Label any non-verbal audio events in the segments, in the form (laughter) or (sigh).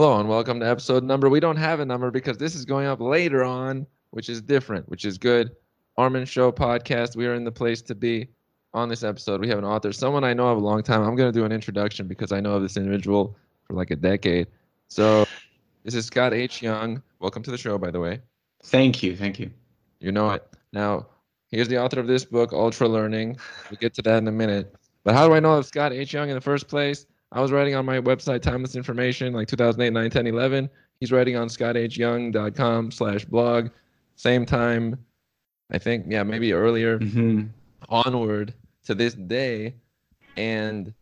Hello and welcome to episode number. We don't have a number because this is going up later on, which is different, which is good. Armin Show podcast. We are in the place to be. On this episode, we have an author, someone I know of a long time. I'm going to do an introduction because I know of this individual for like a decade. So, this is Scott H. Young. Welcome to the show, by the way. Thank you. Thank you. You know it. Now, here's the author of this book, Ultra Learning. We'll get to that in a minute. But how do I know of Scott H. Young in the first place? I was writing on my website, Timeless Information, like 2008, 9, 10, 11. He's writing on scotthyoung.com slash blog. Same time, I think, yeah, maybe earlier, Mm-hmm. onward to this day. And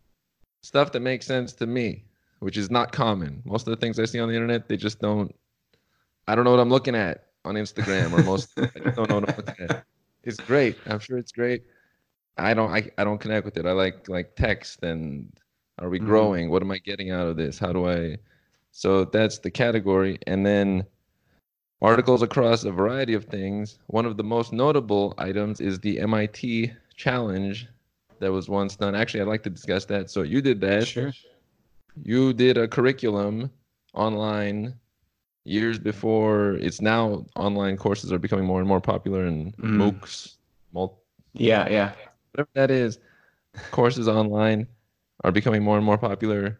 stuff that makes sense to me, which is not common. Most of the things I see on the internet, they just don't, I don't know what I'm looking at on Instagram or most, I just don't know what I'm looking at. It's great. I'm sure it's great. I don't, I, I don't connect with it. I like, like text and are we Mhm. growing? What am I getting out of this? How do I? So that's the category. And then articles across a variety of things. One of the most notable items is the MIT challenge that was once done. Actually, I'd like to discuss that. So you did that. Sure. You did a curriculum online years before. It's now online courses are becoming more and more popular and Mm. MOOCs, Yeah, yeah. whatever that is, courses online are becoming more and more popular.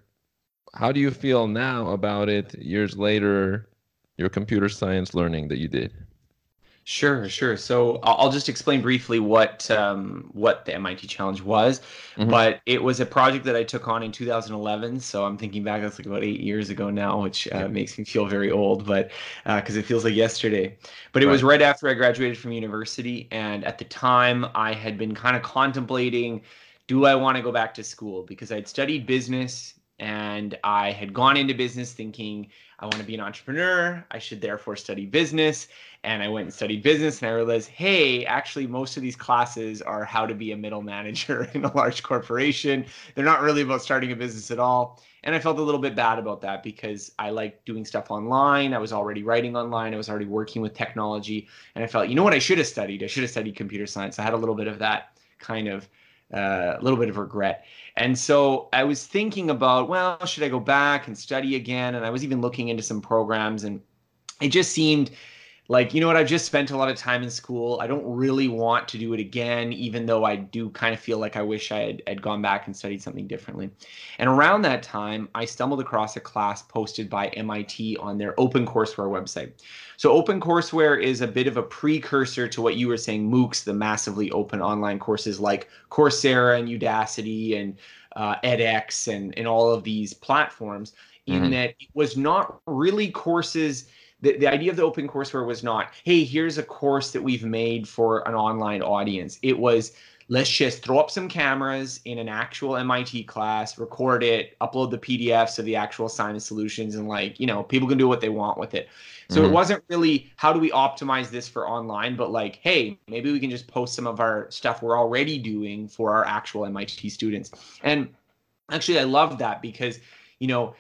How do you feel now about it years later, your computer science learning that you did? Sure, sure. So I'll just explain briefly what um, what the MIT challenge was. Mhm. But it was a project that I took on in 2011. So I'm thinking back, that's like about eight years ago now, which uh, Yeah. makes me feel very old, but because it feels like yesterday. But it was right after I graduated from university, and at the time I had been kind of contemplating, do I want to go back to school? Because I'd studied business and I had gone into business thinking I want to be an entrepreneur. I should therefore study business. And I went and studied business and I realized, hey, actually, most of these classes are how to be a middle manager (laughs) in a large corporation. They're not really about starting a business at all. And I felt a little bit bad about that because I like doing stuff online. I was already writing online. I was already working with technology. And I felt, you know what, I should have studied? I should have studied computer science. I had a little bit of that kind of uh, a little bit of regret. And so I was thinking about, well, should I go back and study again? And I was even looking into some programs, and it just seemed like, you know what, I've just spent a lot of time in school. I don't really want to do it again, even though I do kind of feel like I wish I had, had gone back and studied something differently. And around that time, I stumbled across a class posted by MIT on their OpenCourseWare website. So OpenCourseWare is a bit of a precursor to what you were saying, MOOCs, the massively open online courses like Coursera and Udacity and uh, edX and, and all of these platforms, in Mhm. that it was not really courses. The, the idea of the OpenCourseWare was not, hey, here's a course that we've made for an online audience. It was, let's just throw up some cameras in an actual MIT class, record it, upload the PDFs of the actual assignment solutions, and like, you know, people can do what they want with it. So it Mhm. wasn't really how do we optimize this for online, but like, hey, maybe we can just post some of our stuff we're already doing for our actual MIT students. And actually, I love that because, you know,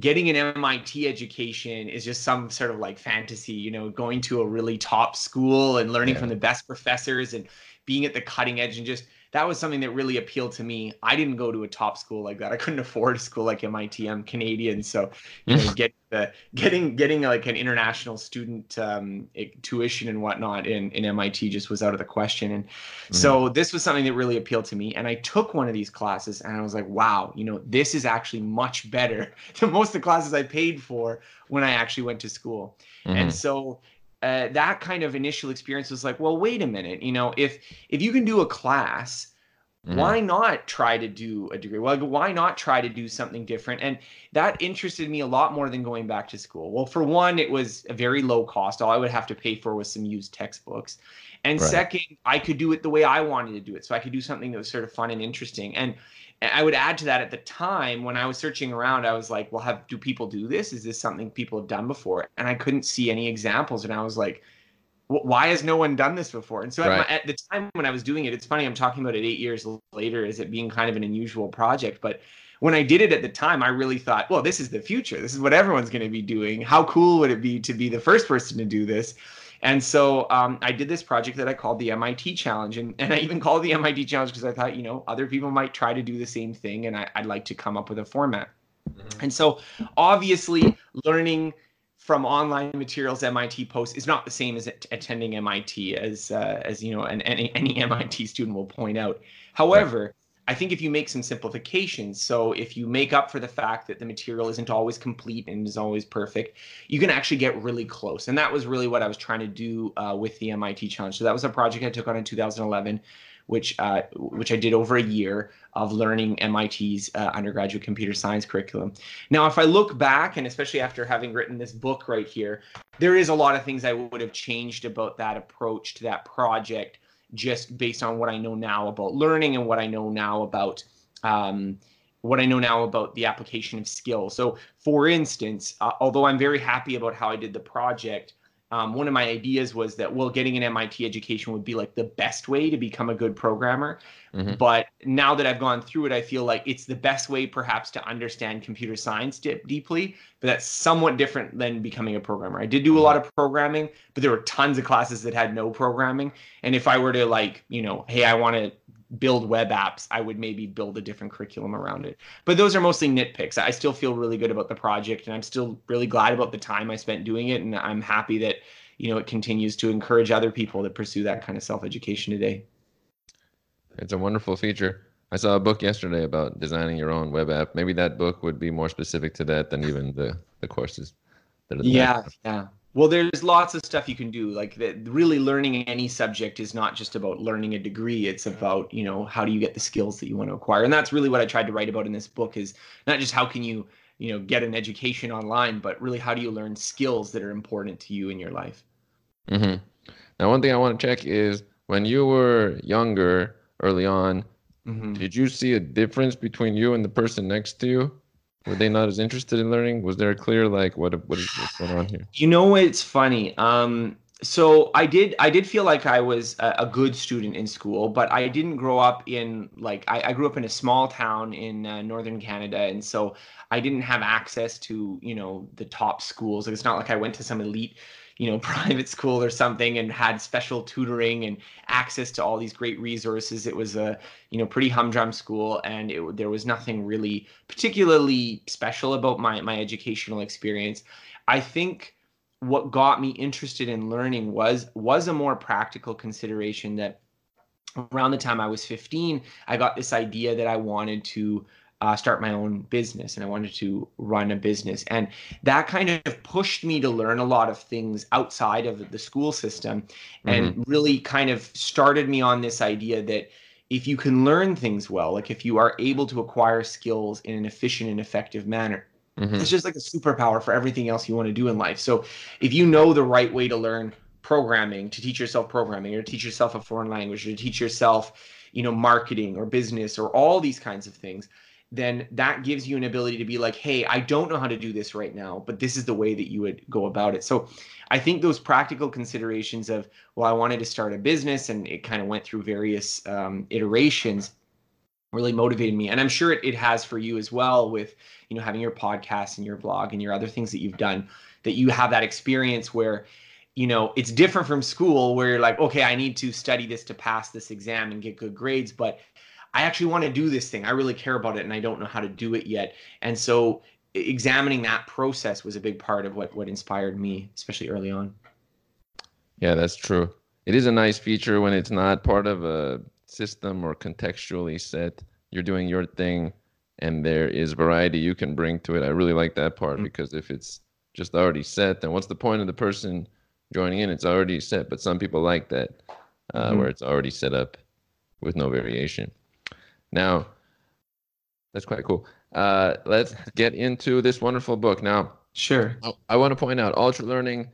getting an MIT education is just some sort of like fantasy, you know, going to a really top school and learning Yeah. from the best professors and being at the cutting edge and just that was something that really appealed to me. I didn't go to a top school like that. I couldn't afford a school like MIT. I'm Canadian, so you know, get the getting getting like an international student um, tuition and whatnot in in MIT just was out of the question. And so this was something that really appealed to me. And I took one of these classes, and I was like, wow, you know, this is actually much better (laughs) than most of the classes I paid for when I actually went to school. And Mhm. so uh, that kind of initial experience was like, well, wait a minute, you know, if if you can do a class, Mhm. why not try to do a degree? Well, why not try to do something different? And that interested me a lot more than going back to school. Well, for one, it was a very low cost. All I would have to pay for was some used textbooks. And Right. second, I could do it the way I wanted to do it. So I could do something that was sort of fun and interesting. And I would add to that at the time when I was searching around, I was like, well, have do people do this? Is this something people have done before? And I couldn't see any examples. And I was like, why has no one done this before? And so at, my, at the time when I was doing it, it's funny, I'm talking about it eight years later as it being kind of an unusual project. But when I did it at the time, I really thought, well, this is the future. This is what everyone's going to be doing. How cool would it be to be the first person to do this? And so um, I did this project that I called the MIT Challenge. And, and I even called the MIT Challenge because I thought, you know, other people might try to do the same thing. And I, I'd like to come up with a format. Mm-hmm. And so, obviously, learning from online materials MIT posts is not the same as attending MIT, as uh, as you know, and any, any MIT student will point out. However, I think if you make some simplifications, so if you make up for the fact that the material isn't always complete and is always perfect, you can actually get really close. And that was really what I was trying to do uh, with the MIT challenge. So that was a project I took on in 2011, which uh, which I did over a year of learning MIT's uh, undergraduate computer science curriculum. Now, if I look back, and especially after having written this book right here, there is a lot of things I would have changed about that approach to that project just based on what I know now about learning and what I know now about um, what I know now about the application of skills. So, for instance, uh, although I'm very happy about how I did the project, um, one of my ideas was that well, getting an MIT education would be like the best way to become a good programmer. Mm-hmm. But now that I've gone through it, I feel like it's the best way, perhaps, to understand computer science dip- deeply. But that's somewhat different than becoming a programmer. I did do a lot of programming, but there were tons of classes that had no programming. And if I were to like, you know, hey, I want to build web apps, I would maybe build a different curriculum around it. But those are mostly nitpicks. I still feel really good about the project, and I'm still really glad about the time I spent doing it. And I'm happy that you know it continues to encourage other people to pursue that kind of self education today. It's a wonderful feature. I saw a book yesterday about designing your own web app. Maybe that book would be more specific to that than even the the courses. That are there. yeah, yeah. Well, there's lots of stuff you can do. Like that, really learning any subject is not just about learning a degree. It's about you know how do you get the skills that you want to acquire, and that's really what I tried to write about in this book. Is not just how can you you know get an education online, but really how do you learn skills that are important to you in your life. Mm-hmm. Now, one thing I want to check is when you were younger, early on. Mm-hmm. Did you see a difference between you and the person next to you? Were they not as interested in learning? Was there a clear like what what is going on here? You know, it's funny. Um, so I did I did feel like I was a, a, good student in school, but I didn't grow up in like I, I grew up in a small town in uh, northern Canada, and so I didn't have access to you know the top schools. Like, it's not like I went to some elite you know (laughs) private school or something and had special tutoring and access to all these great resources it was a you know pretty humdrum school. And it, there was nothing really particularly special about my my educational experience. I think what got me interested in learning was was a more practical consideration that around the time i was 15 i got this idea that i wanted to uh, start my own business and I wanted to run a business. And that kind of pushed me to learn a lot of things outside of the school system and mm-hmm. really kind of started me on this idea that if you can learn things well, like if you are able to acquire skills in an efficient and effective manner, mm-hmm. it's just like a superpower for everything else you want to do in life. So if you know the right way to learn programming, to teach yourself programming, or to teach yourself a foreign language, or to teach yourself, you know, marketing or business or all these kinds of things, then that gives you an ability to be like, hey, I don't know how to do this right now, but this is the way that you would go about it. So I think those practical considerations of, well, I wanted to start a business and it kind of went through various um, iterations really motivated me and i'm sure it, it has for you as well with you know having your podcast and your blog and your other things that you've done that you have that experience where you know it's different from school where you're like okay i need to study this to pass this exam and get good grades but I actually want to do this thing. I really care about it and I don't know how to do it yet. And so examining that process was a big part of what what inspired me, especially early on. Yeah, that's true. It is a nice feature when it's not part of a system or contextually set. You're doing your thing and there is variety you can bring to it. I really like that part mm-hmm. because if it's just already set, then what's the point of the person joining in? It's already set, but some people like that uh, mm-hmm. where it's already set up with no variation. Now, that's quite cool. Uh, let's get into this wonderful book. Now, sure. I, I want to point out ultra learning.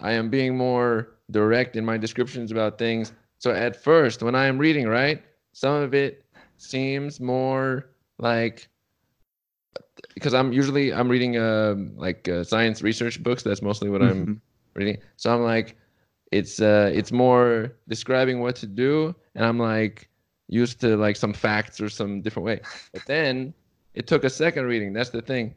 I am being more direct in my descriptions about things. So at first, when I am reading, right, some of it seems more like because I'm usually I'm reading uh, like uh, science research books. That's mostly what mm-hmm. I'm reading. So I'm like, it's uh, it's more describing what to do, and I'm like, used to like some facts or some different way. But then it took a second reading. That's the thing.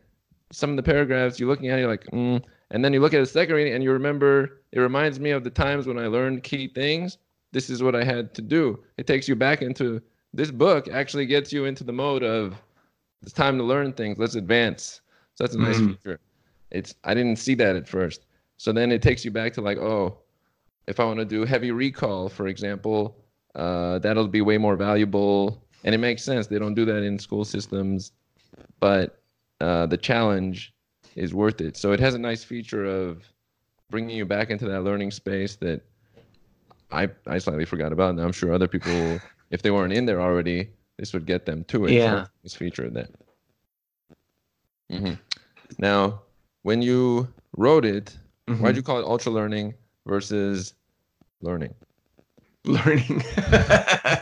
Some of the paragraphs you're looking at, you're like, mm. and then you look at a second reading and you remember. It reminds me of the times when I learned key things. This is what I had to do. It takes you back into this book. Actually, gets you into the mode of it's time to learn things. Let's advance. So that's a nice mm-hmm. feature. It's I didn't see that at first. So then it takes you back to like, oh, if I want to do heavy recall, for example, uh, that'll be way more valuable. And it makes sense. They don't do that in school systems, but uh, the challenge is worth it. So it has a nice feature of bringing you back into that learning space that I I slightly forgot about, and I'm sure other people, if they weren't in there already, this would get them to it. Yeah, so this feature that. Mm-hmm. Now, when you wrote it, mm-hmm. why'd you call it ultra learning versus learning? (laughs) learning. (laughs)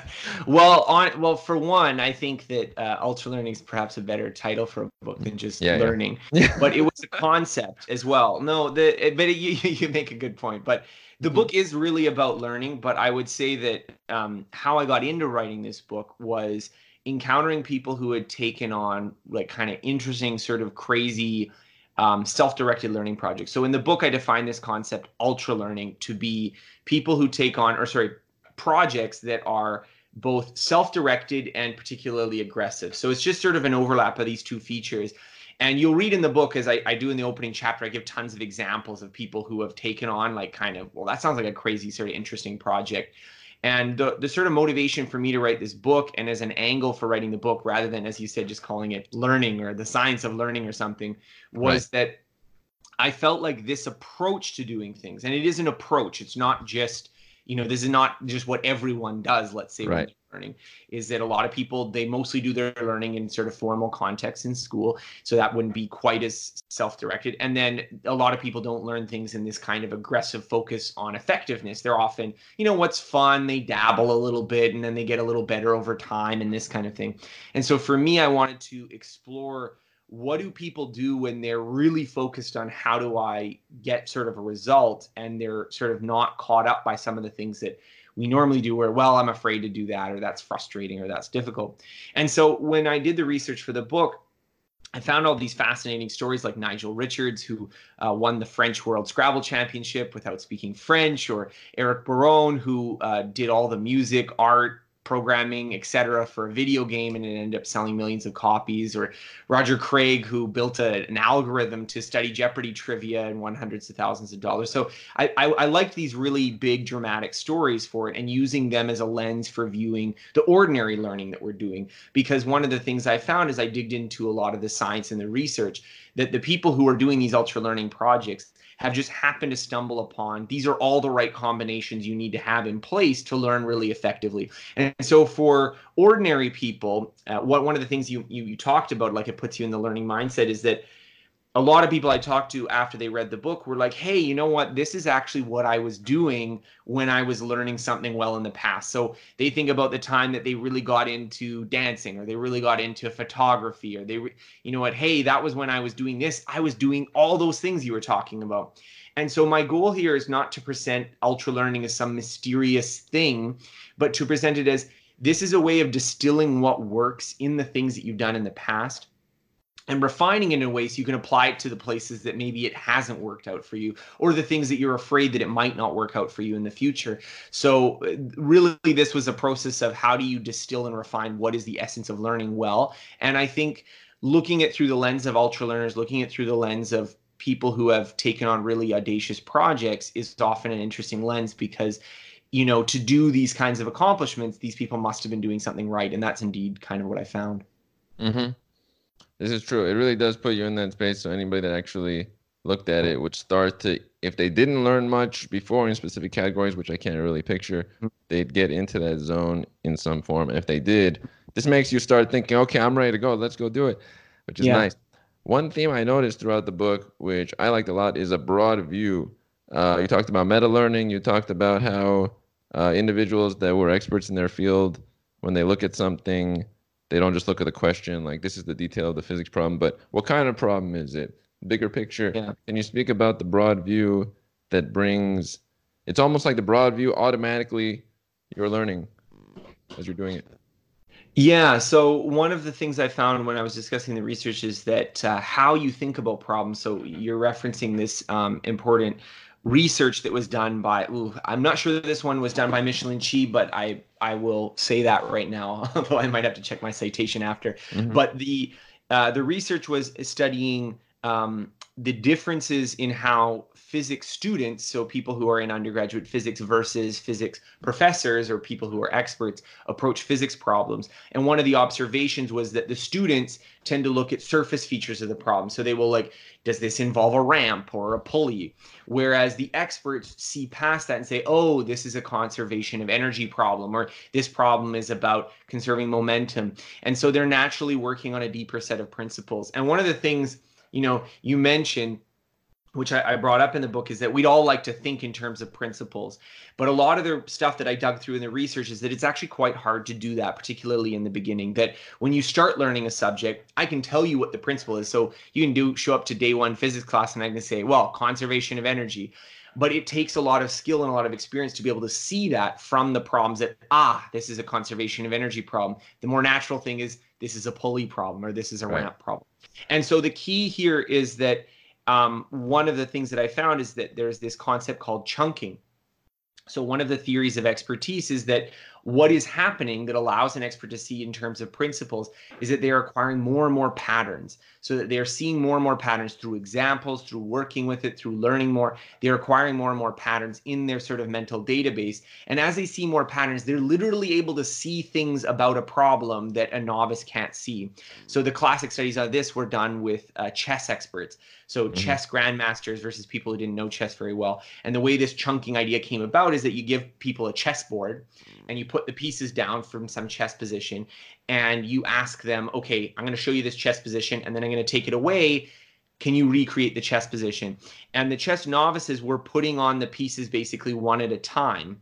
Well on well for one i think that uh, ultra learning is perhaps a better title for a book than just yeah, learning. (laughs) Yeah. but it was a concept as well. No the but it, you, you make a good point. But the book is really about learning but i would say that um, how i got into writing this book was encountering people who had taken on like kind of interesting sort of crazy um, self-directed learning projects. So in the book i define this concept ultra learning to be people who take on or sorry projects that are both self-directed and particularly aggressive. So it's just sort of an overlap of these two features. And you'll read in the book, as I, I, do in the opening chapter, I give tons of examples of people who have taken on like kind of, well, that sounds like a crazy, sort of interesting project. And the, the sort of motivation for me to write this book and as an angle for writing the book, rather than, as you said, just calling it learning or the science of learning or something, was right. that I felt like this approach to doing things, and it is an approach, it's not just you know this is not just what everyone does let's say right. learning is that a lot of people they mostly do their learning in sort of formal context in school so that wouldn't be quite as self-directed. And then a lot of people don't learn things in this kind of aggressive focus on effectiveness. They're often you know what's fun they dabble a little bit and then they get a little better over time and this kind of thing. And so for me i wanted to explore what do people do when they're really focused on how do I get sort of a result and they're sort of not caught up by some of the things that we normally do where well I'm afraid to do that or that's frustrating or that's difficult. And so when I did the research for the book I found all these fascinating stories like Nigel Richards, who uh, won the French World Scrabble Championship without speaking French, or Eric Barone, who uh, did all the music, art, programming, etc., for a video game, and it ended up selling millions of copies. Or Roger Craig, who built a, an algorithm to study Jeopardy trivia and won hundreds of thousands of dollars. So I, I, I liked these really big, dramatic stories for it, and using them as a lens for viewing the ordinary learning that we're doing. Because one of the things I found as I digged into a lot of the science and the research that the people who are doing these ultra learning projects have just happened to stumble upon. These are all the right combinations you need to have in place to learn really effectively. And so for ordinary people, uh, what one of the things you, you you talked about, like it puts you in the learning mindset, is that a lot of people I talked to after they read the book were like, hey, you know what? This is actually what I was doing when I was learning something well in the past. So they think about the time that they really got into dancing or they really got into photography or they, re- you know what? Hey, that was when I was doing this. I was doing all those things you were talking about. And so my goal here is not to present ultra learning as some mysterious thing, but to present it as this is a way of distilling what works in the things that you've done in the past and refining it in a way so you can apply it to the places that maybe it hasn't worked out for you or the things that you're afraid that it might not work out for you in the future. So really this was a process of how do you distill and refine what is the essence of learning well? And i think looking at through the lens of ultra learners looking at through the lens of people who have taken on really audacious projects is often an interesting lens because you know to do these kinds of accomplishments these people must have been doing something right and that's indeed kind of what i found. Mm-hmm. This is true. It really does put you in that space. So anybody that actually looked at it would start to, if they didn't learn much before in specific categories, which I can't really picture, mm-hmm. they'd get into that zone in some form. And if they did, this makes you start thinking, okay, I'm ready to go. Let's go do it, which is yeah. nice. One theme I noticed throughout the book, which I liked a lot, is a broad view. Uh, you talked about meta learning. You talked about how uh, individuals that were experts in their field, when they look at something, they don't just look at the question like this is the detail of the physics problem, but what kind of problem is it? Bigger picture. Yeah. Can you speak about the broad view that brings? It's almost like the broad view automatically you're learning as you're doing it. Yeah. So one of the things I found when I was discussing the research is that uh, how you think about problems. So you're referencing this um, important research that was done by ooh, I'm not sure that this one was done by Michelene Chi, but I I will say that right now, (laughs) although I might have to check my citation after. Mm-hmm. But the uh, the research was studying um, the differences in how physics students, so people who are in undergraduate physics versus physics professors or people who are experts, approach physics problems. And one of the observations was that the students tend to look at surface features of the problem. So they will like, does this involve a ramp or a pulley? Whereas the experts see past that and say, oh, this is a conservation of energy problem, or this problem is about conserving momentum. And so they're naturally working on a deeper set of principles. And one of the things, you know, you mentioned which I, I, brought up in the book is that we'd all like to think in terms of principles. But a lot of the stuff that i dug through in the research is that it's actually quite hard to do that particularly in the beginning that when you start learning a subject i can tell you what the principle is. So you can do show up to day one physics class and i can say well conservation of energy. But it takes a lot of skill and a lot of experience to be able to see that from the problems that ah this is a conservation of energy problem. The more natural thing is this is a pulley problem or this is a right. ramp problem. And so the key here is that um, one of the things that I found is that there's this concept called chunking. So, one of the theories of expertise is that what is happening that allows an expert to see in terms of principles is that they are acquiring more and more patterns so that they are seeing more and more patterns through examples through working with it through learning more. They're acquiring more and more patterns in their sort of mental database. And as they see more patterns they're literally able to see things about a problem that a novice can't see. So the classic studies of this. Were done with uh, chess experts. So mm-hmm. chess grandmasters versus people who didn't know chess very well. And the way this chunking idea came about is that you give people a chessboard and you put the pieces down from some chess position and you ask them, okay, I'm going to show you this chess position and then I'm going to take it away. Can you recreate the chess position? And the chess novices were putting on the pieces basically one at a time.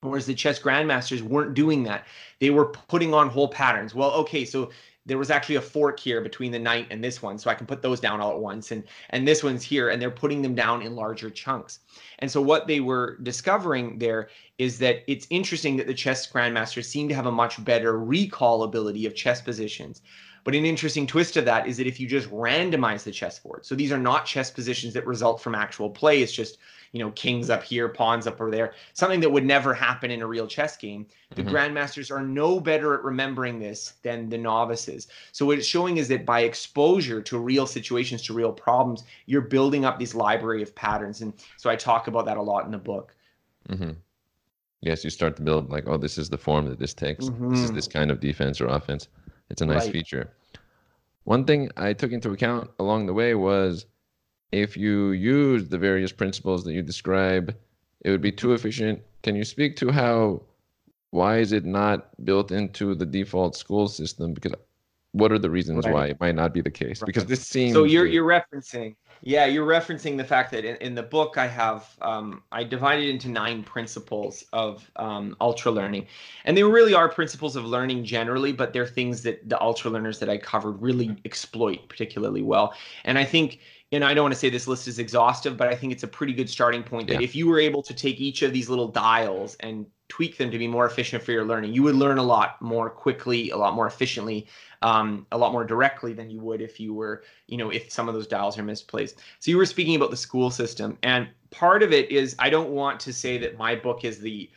Whereas the chess grandmasters weren't doing that. They were putting on whole patterns. Well, okay, so there was actually a fork here between the knight and this one so i can put those down all at once and and this one's here and they're putting them down in larger chunks. And so what they were discovering there is that it's interesting that the chess grandmasters seem to have a much better recall ability of chess positions but an interesting twist to that is that if you just randomize the chessboard so these are not chess positions that result from actual play it's just you know, kings up here, pawns up over there, something that would never happen in a real chess game. The mm-hmm. grandmasters are no better at remembering this than the novices. So what it's showing is that by exposure to real situations, to real problems, you're building up this library of patterns. And so I talk about that a lot in the book. Mm-hmm. Yes, you start to build like, oh, this is the form that this takes. Mm-hmm. This is mm-hmm. this kind of defense or offense. It's a nice right. feature. One thing I took into account along the way was if you use the various principles that you describe, it would be too efficient. Can you speak to how why is it not built into the default school system? Because what are the reasons right. why it might not be the case? Right. Because this seems so you're you're referencing yeah you're referencing the fact that in, in the book I have um, I divided into nine principles of um, ultra learning, and they really are principles of learning generally, but they're things that the ultra learners that I covered really exploit particularly well. And I think and I don't want to say this list is exhaustive, but I think it's a pretty good starting point that yeah. if you were able to take each of these little dials and tweak them to be more efficient for your learning, you would learn a lot more quickly, a lot more efficiently, um, a lot more directly than you would if you were, you know, if some of those dials are misplaced. So you were speaking about the school system, and part of it is I don't want to say that my book is the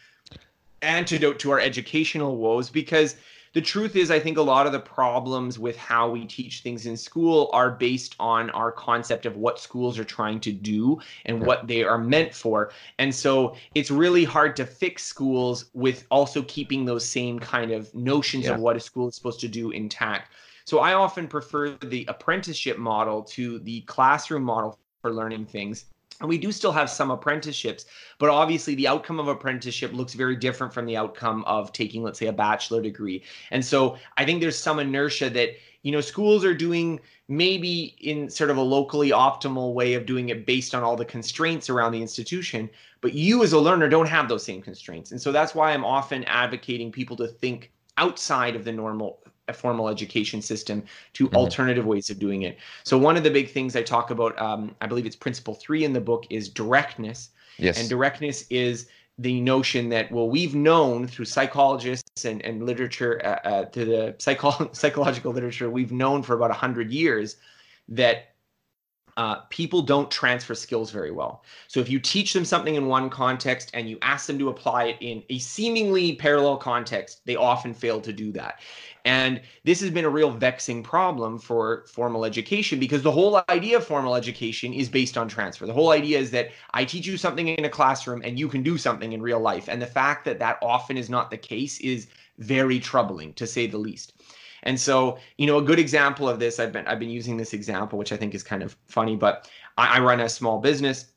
antidote to our educational woes because the truth is, I think a lot of the problems with how we teach things in school are based on our concept of what schools are trying to do and yeah. what they are meant for. And so it's really hard to fix schools with also keeping those same kind of notions yeah. of what a school is supposed to do intact. So I often prefer the apprenticeship model to the classroom model for learning things and we do still have some apprenticeships, but obviously the outcome of apprenticeship looks very different from the outcome of taking, let's say, a bachelor degree. And so I think there's some inertia that, you know, schools are doing maybe in sort of a locally optimal way of doing it based on all the constraints around the institution, but you as a learner don't have those same constraints. And so that's why I'm often advocating people to think outside of the normal a formal education system to mm-hmm. alternative ways of doing it. So one of the big things I talk about, um, I believe it's principle three in the book, is directness. Yes. And directness is the notion that well we've known through psychologists and, and literature uh, uh, to the psycho- (laughs) psychological literature we've known for about a 100 years that uh, people don't transfer skills very well. So if you teach them something in one context and you ask them to apply it in a seemingly parallel context, they often fail to do that. And this has been a real vexing problem for formal education because the whole idea of formal education is based on transfer. The whole idea is that I teach you something in a classroom and you can do something in real life. And the fact that that often is not the case is very troubling to say the least. And so, you know, a good example of this, I've been I've been using this example, which I think is kind of funny, but I, I run a small business.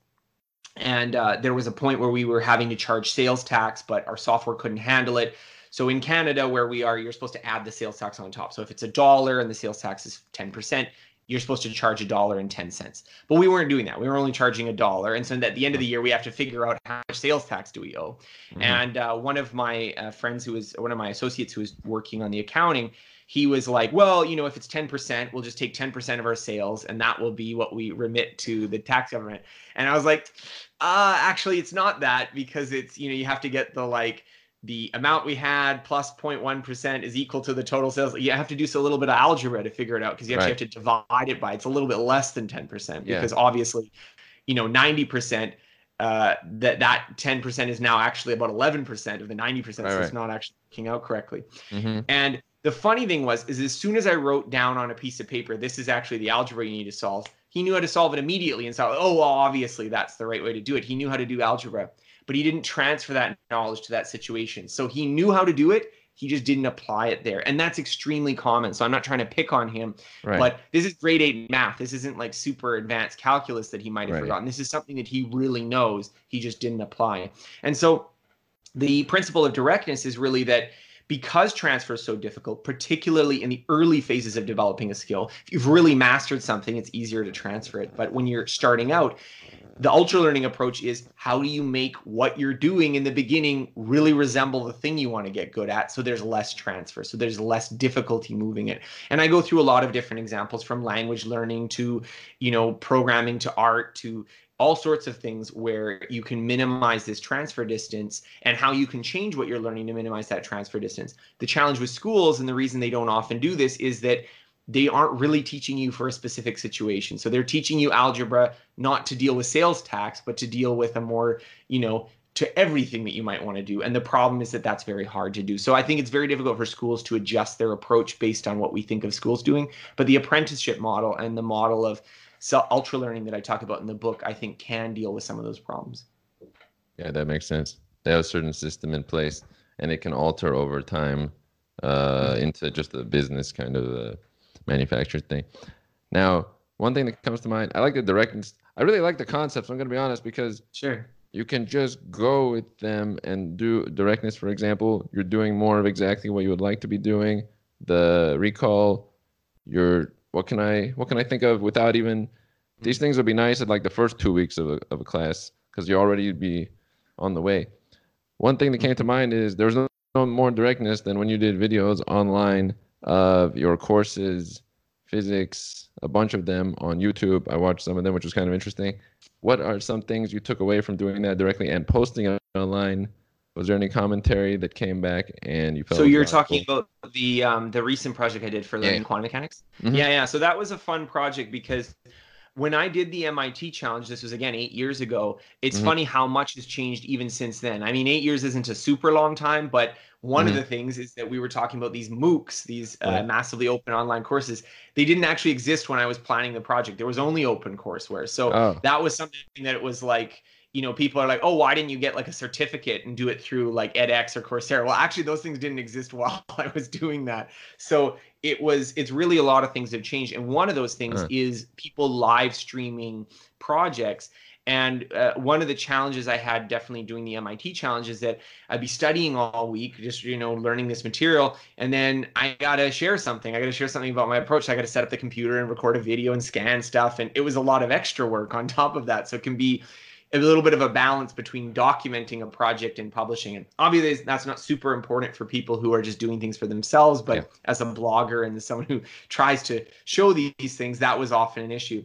And uh, there was a point where we were having to charge sales tax, but our software couldn't handle it. So in Canada, where we are, you're supposed to add the sales tax on top. So if it's a dollar and the sales tax is 10%, you're supposed to charge a dollar and 10 cents. But we weren't doing that. We were only charging a dollar. And so at the end of the year, we have to figure out how much sales tax do we owe. Mm-hmm. And uh, one of my uh, friends who was one of my associates who was working on the accounting, he was like, well, you know, if it's 10%, we'll just take 10% of our sales and that will be what we remit to the tax government. And I was like, uh, actually, it's not that because it's, you know, you have to get the like, the amount we had plus 0.1 is equal to the total sales. You have to do a little bit of algebra to figure it out because you actually right. have to divide it by it's a little bit less than 10% because yeah. obviously, you know, 90% uh, that that 10% is now actually about 11% of the 90%. Right, so right. it's not actually working out correctly. Mm-hmm. And the funny thing was, is as soon as I wrote down on a piece of paper, this is actually the algebra you need to solve. He knew how to solve it immediately and said, oh, well, obviously that's the right way to do it. He knew how to do algebra but he didn't transfer that knowledge to that situation. So he knew how to do it. He just didn't apply it there. And that's extremely common. So I'm not trying to pick on him, right. but this is grade eight math. This isn't like super advanced calculus that he might have right. forgotten. This is something that he really knows. He just didn't apply. And so the principle of directness is really that because transfer is so difficult, particularly in the early phases of developing a skill, if you've really mastered something, it's easier to transfer it. But when you're starting out, the ultra learning approach is how do you make what you're doing in the beginning really resemble the thing you want to get good at so there's less transfer so there's less difficulty moving it and i go through a lot of different examples from language learning to you know programming to art to all sorts of things where you can minimize this transfer distance and how you can change what you're learning to minimize that transfer distance the challenge with schools and the reason they don't often do this is that they aren't really teaching you for a specific situation. So they're teaching you algebra not to deal with sales tax, but to deal with a more, you know, to everything that you might want to do. And the problem is that that's very hard to do. So I think it's very difficult for schools to adjust their approach based on what we think of schools doing. But the apprenticeship model and the model of ultra learning that I talk about in the book, I think can deal with some of those problems. Yeah, that makes sense. They have a certain system in place and it can alter over time uh, mm-hmm. into just a business kind of uh, manufactured thing. Now, one thing that comes to mind, I like the directness. I really like the concepts. I'm going to be honest because sure you can just go with them and do directness. For example, you're doing more of exactly what you would like to be doing. The recall, you're what can I what can I think of without even these mm. things would be nice at like the first two weeks of a of a class because you already be on the way. One thing that came to mm-hmm. mind is there's no, no more directness than when you did videos online of your courses, physics, a bunch of them on YouTube. I watched some of them, which was kind of interesting. What are some things you took away from doing that directly and posting it online? Was there any commentary that came back and you felt? So you're talking about the um, the recent project I did for learning yeah. quantum mechanics. Mm-hmm. Yeah, yeah. So that was a fun project because when I did the MIT challenge, this was again eight years ago. It's mm-hmm. funny how much has changed even since then. I mean, eight years isn't a super long time, but one mm-hmm. of the things is that we were talking about these MOOCs, these uh, massively open online courses. They didn't actually exist when I was planning the project. There was only open courseware. So oh. that was something that it was like, you know, people are like, oh, why didn't you get like a certificate and do it through like edX or Coursera? Well, actually, those things didn't exist (laughs) while I was doing that. So it was, it's really a lot of things that have changed. And one of those things uh. is people live streaming projects. And uh, one of the challenges I had definitely doing the MIT challenge is that I'd be studying all week, just you know, learning this material, and then I gotta share something. I gotta share something about my approach. I gotta set up the computer and record a video and scan stuff, and it was a lot of extra work on top of that. So it can be a little bit of a balance between documenting a project and publishing it. Obviously, that's not super important for people who are just doing things for themselves, but yeah. as a blogger and as someone who tries to show these things, that was often an issue.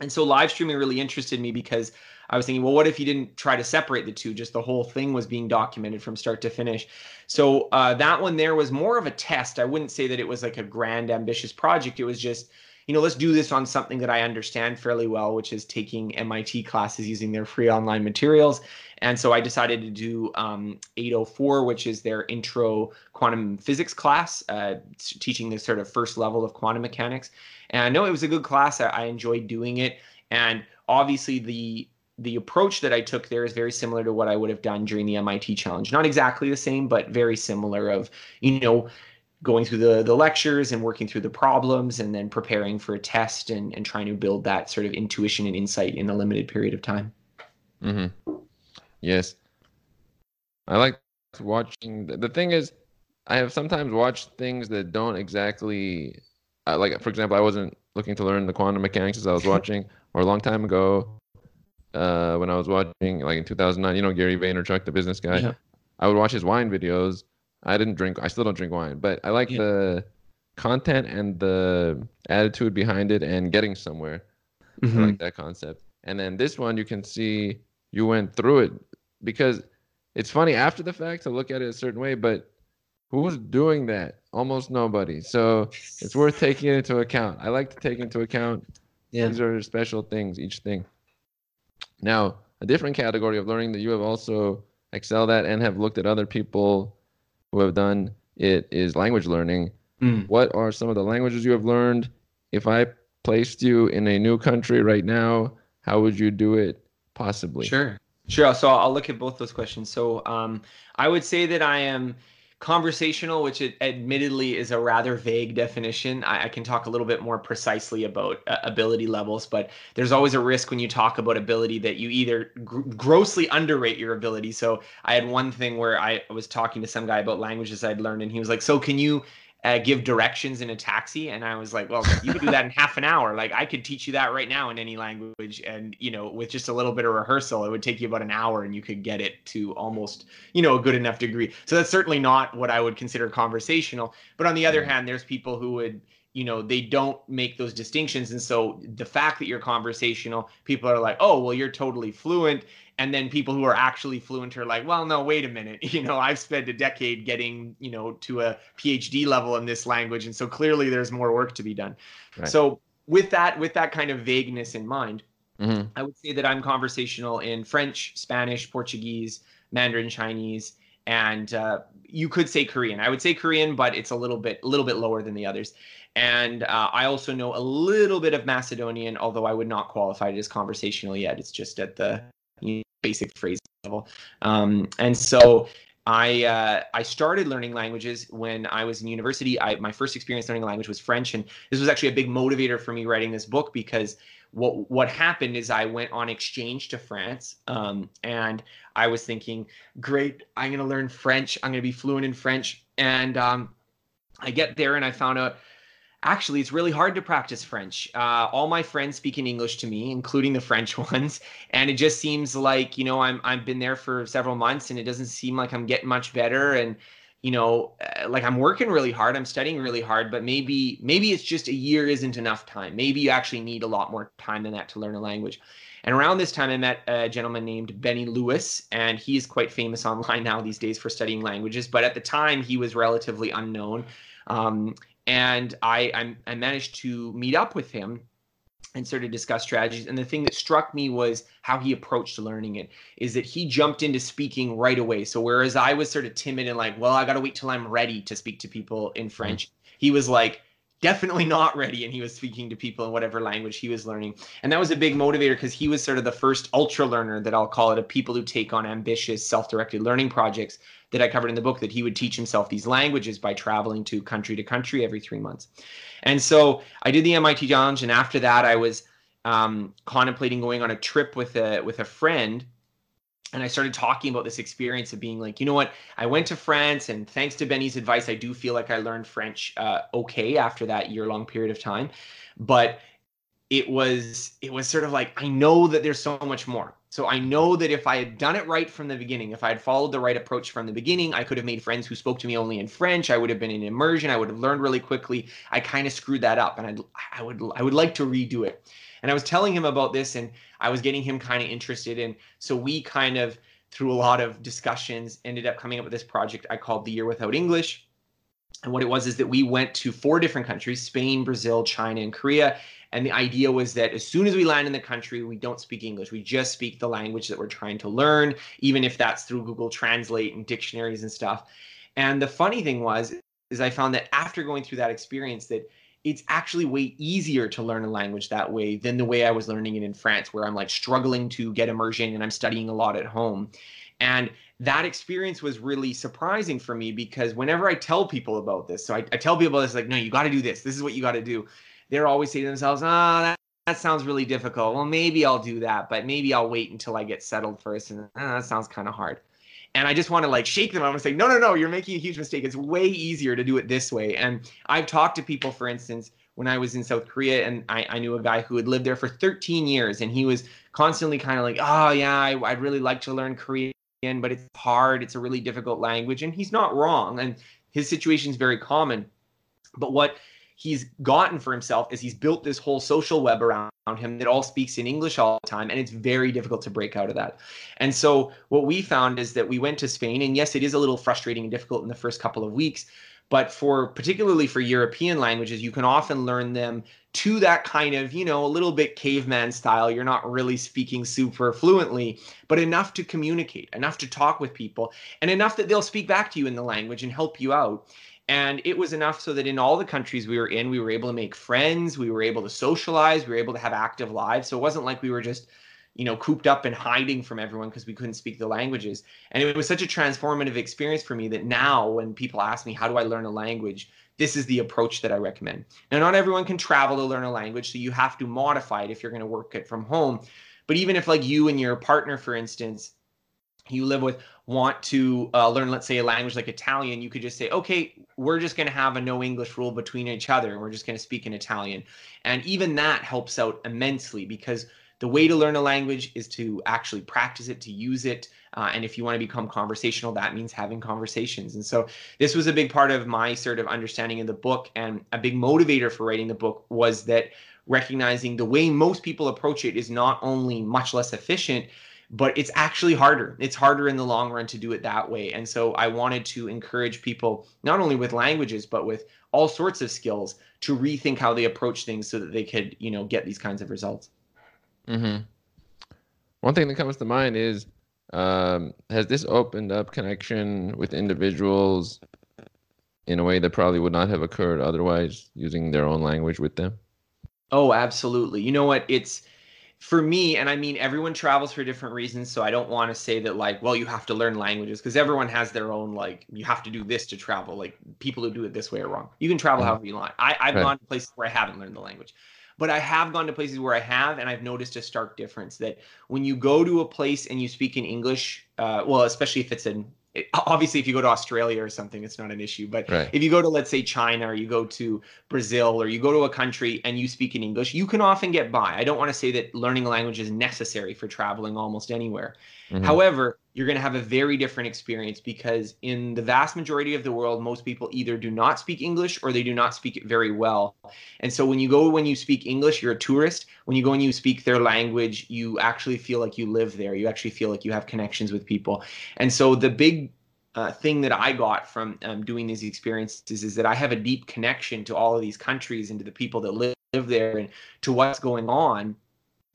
And so live streaming really interested me because I was thinking, well, what if you didn't try to separate the two? Just the whole thing was being documented from start to finish. So uh, that one there was more of a test. I wouldn't say that it was like a grand, ambitious project. It was just you know, let's do this on something that I understand fairly well, which is taking MIT classes using their free online materials. And so I decided to do um, 804, which is their intro quantum physics class, uh, teaching the sort of first level of quantum mechanics. And no, it was a good class. I, I enjoyed doing it. And obviously, the the approach that I took there is very similar to what I would have done during the MIT challenge. Not exactly the same, but very similar of, you know, going through the the lectures and working through the problems and then preparing for a test and, and trying to build that sort of intuition and insight in a limited period of time. Mm-hmm. Yes. I like watching the thing is I have sometimes watched things that don't exactly uh, like for example I wasn't looking to learn the quantum mechanics as I was (laughs) watching or a long time ago uh, when I was watching like in 2009, you know Gary Vaynerchuk, the business guy. Yeah. I would watch his wine videos. I didn't drink. I still don't drink wine, but I like yeah. the content and the attitude behind it and getting somewhere. Mm-hmm. I like that concept. And then this one, you can see you went through it because it's funny after the fact to look at it a certain way, but who's doing that? Almost nobody. So it's worth taking into account. I like to take into account. Yeah. These are special things, each thing. Now, a different category of learning that you have also excelled at and have looked at other people who have done it is language learning. Mm. What are some of the languages you have learned? If I placed you in a new country right now, how would you do it possibly? Sure. Sure. So I'll look at both those questions. So um, I would say that I am conversational, which it admittedly is a rather vague definition. I, I can talk a little bit more precisely about uh, ability levels, but there's always a risk when you talk about ability that you either gr- grossly underrate your ability. So I had one thing where I was talking to some guy about languages I'd learned, and he was like, "So can you uh, give directions in a taxi and i was like well you could do that in half an hour like i could teach you that right now in any language and you know with just a little bit of rehearsal it would take you about an hour and you could get it to almost you know a good enough degree. So that's certainly not what i would consider conversational but on the other hand there's people who would you know they don't make those distinctions and so the fact that you're conversational people are like oh well you're totally fluent and then people who are actually fluent are like well no wait a minute (laughs) you know i've spent a decade getting you know to a phd level in this language and so clearly there's more work to be done right. so with that with that kind of vagueness in mind mm-hmm. i would say that i'm conversational in french spanish portuguese mandarin chinese and uh, you could say korean i would say korean but it's a little bit a little bit lower than the others and uh, I also know a little bit of Macedonian, although I would not qualify it as conversational yet. It's just at the you know, basic phrase level. Um, and so I uh, I started learning languages when I was in university. I my first experience learning a language was French, and this was actually a big motivator for me writing this book because what what happened is I went on exchange to France, um, and I was thinking, great, I'm going to learn French. I'm going to be fluent in French, and um, I get there and I found out actually it's really hard to practice french. Uh, all my friends speak in english to me including the french (laughs) ones. And it just seems like you know i'm i've been there for several months and it doesn't seem like i'm getting much better. And you know uh, like i'm working really hard i'm studying really hard but maybe maybe it's just a year isn't enough time. Maybe you actually need a lot more time than that to learn a language. And around this time, I met a gentleman named Benny Lewis, and he's quite famous (laughs) online now these days for studying languages. But at the time, he was relatively unknown. Um, and I, I, I managed to meet up with him and sort of discuss strategies. And the thing that struck me was how he approached learning it. Is that he jumped into speaking right away. So whereas I was sort of timid and like, well, I got to wait till I'm ready to speak to people in French, mm-hmm. he was like, definitely not ready and he was speaking to people in whatever language he was learning and that was a big motivator because he was sort of the first ultra learner that i'll call it of people who take on ambitious self-directed learning projects that I covered in the book that he would teach himself these languages by traveling to country to country every three months. And so I did the MIT challenge, and after that, I was um, contemplating going on a trip with a with a friend. And I started talking about this experience of being like, you know what? I went to France, and thanks to Benny's advice, I do feel like I learned French uh, okay after that year long period of time. But it was it was sort of like I know that there's so much more. So I know that if I had done it right from the beginning, if I had followed the right approach from the beginning, I could have made friends who spoke to me only in French. I would have been in immersion. I would have learned really quickly. I kind of screwed that up, and I'd, I would I would like to redo it. And I was telling him about this, and I was getting him kind of interested. And so we kind of through a lot of discussions ended up coming up with this project I called the Year Without English And what it was is that we went to four different countries Spain, Brazil, China, and Korea. And the idea was that as soon as we land in the country, we don't speak English. We just speak the language that we're trying to learn, even if that's through Google Translate and dictionaries and stuff. And the funny thing was, is I found that after going through that experience, that it's actually way easier to learn a language that way than the way I was learning it in France, where I'm like struggling to get immersion and I'm studying a lot at home. And that experience was really surprising for me because whenever I tell people about this, so I, I tell people this, like, no, you got to do this. This is what you got to do. They're always saying to themselves, ah, oh, that, that sounds really difficult. Well, maybe I'll do that, but maybe I'll wait until I get settled first. And oh, that sounds kind of hard. And I just want to like shake them. I'm gonna say, no, no, no, you're making a huge mistake. It's way easier to do it this way. And I've talked to people, for instance, when I was in South Korea, and I, I knew a guy who had lived there for 13 years, and he was constantly kind of like, oh yeah, I, I'd really like to learn Korean but it's hard. It's a really difficult language. And he's not wrong. And his situation is very common. But what he's gotten for himself is he's built this whole social web around him that all speaks in English all the time. And it's very difficult to break out of that. And so what we found is that we went to Spain. And yes, it is a little frustrating and difficult in the first couple of weeks. But for particularly for European languages, you can often learn them to that kind of, you know, a little bit caveman style. You're not really speaking super fluently, but enough to communicate, enough to talk with people, and enough that they'll speak back to you in the language and help you out. And it was enough so that in all the countries we were in, we were able to make friends, we were able to socialize, we were able to have active lives. So it wasn't like we were just you know, cooped up and hiding from everyone because we couldn't speak the languages. And it was such a transformative experience for me that now when people ask me, how do I learn a language? This is the approach that I recommend. Now, not everyone can travel to learn a language, so you have to modify it if you're going to work it from home. But even if, like, you and your partner, for instance, you live with want to uh, learn, let's say, a language like Italian, you could just say, okay, we're just going to have a no English rule between each other, and we're just going to speak in Italian. And even that helps out immensely because the way to learn a language is to actually practice it, to use it. Uh, and if you want to become conversational, that means having conversations. And so this was a big part of my sort of understanding in the book. And a big motivator for writing the book was that recognizing the way most people approach it is not only much less efficient, but it's actually harder. It's harder in the long run to do it that way. And so I wanted to encourage people, not only with languages, but with all sorts of skills, to rethink how they approach things so that they could, you know, get these kinds of results. Mm-hmm. One thing that comes to mind is um, has this opened up connection with individuals in a way that probably would not have occurred otherwise using their own language with them? Oh, absolutely. You know what? It's for me, and I mean, everyone travels for different reasons. So I don't want to say that, like, well, you have to learn languages because everyone has their own, like, you have to do this to travel. Like, people who do it this way are wrong. You can travel mm-hmm. however you want. I, I've right. gone to places where I haven't learned the language. But I have gone to places where I have, and I've noticed a stark difference that when you go to a place and you speak in English, uh, well, especially if it's in obviously if you go to australia or something it's not an issue but right. if you go to let's say china or you go to brazil or you go to a country and you speak in english you can often get by i don't want to say that learning a language is necessary for traveling almost anywhere mm-hmm. however you're going to have a very different experience because in the vast majority of the world most people either do not speak english or they do not speak it very well. And so when you go when you speak english you're a tourist. When you go and you speak their language you actually feel like you live there. You actually feel like you have connections with people. And so the big uh, thing that I got from um, doing these experiences is that I have a deep connection to all of these countries and to the people that live, live there and to what's going on